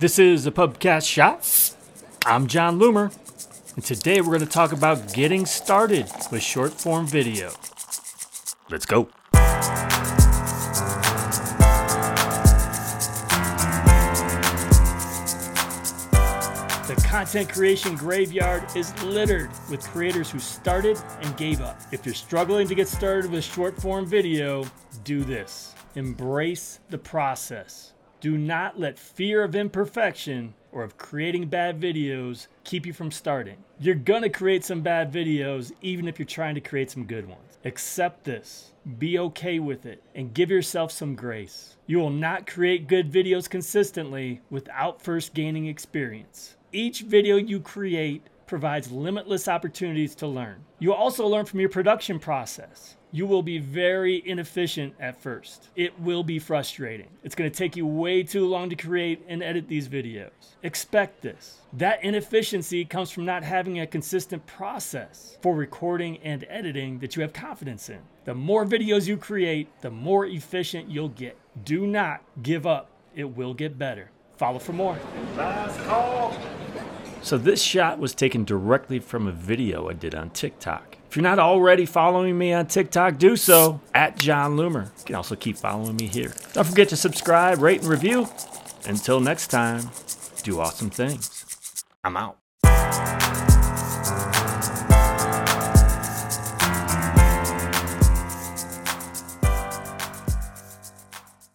This is the Podcast Shot. I'm Jon Loomer, and today we're going to talk about getting started with short form video. Let's go. The content creation graveyard is littered with creators who started and gave up. If you're struggling to get started with short form video, do this. Embrace the process. Do not let fear of imperfection or of creating bad videos keep you from starting. You're gonna create some bad videos even if you're trying to create some good ones. Accept this, be okay with it, and give yourself some grace. You will not create good videos consistently without first gaining experience. Each video you create provides limitless opportunities to learn. You also learn from your production process. You will be very inefficient at first. It will be frustrating. It's going to take you way too long to create and edit these videos. Expect this. That inefficiency comes from not having a consistent process for recording and editing that you have confidence in. The more videos you create, the more efficient you'll get. Do not give up. It will get better. Follow for more. Last call. So, this shot was taken directly from a video I did on TikTok. If you're not already following me on TikTok, do so at Jon Loomer. You can also keep following me here. Don't forget to subscribe, rate, and review. Until next time, do awesome things. I'm out.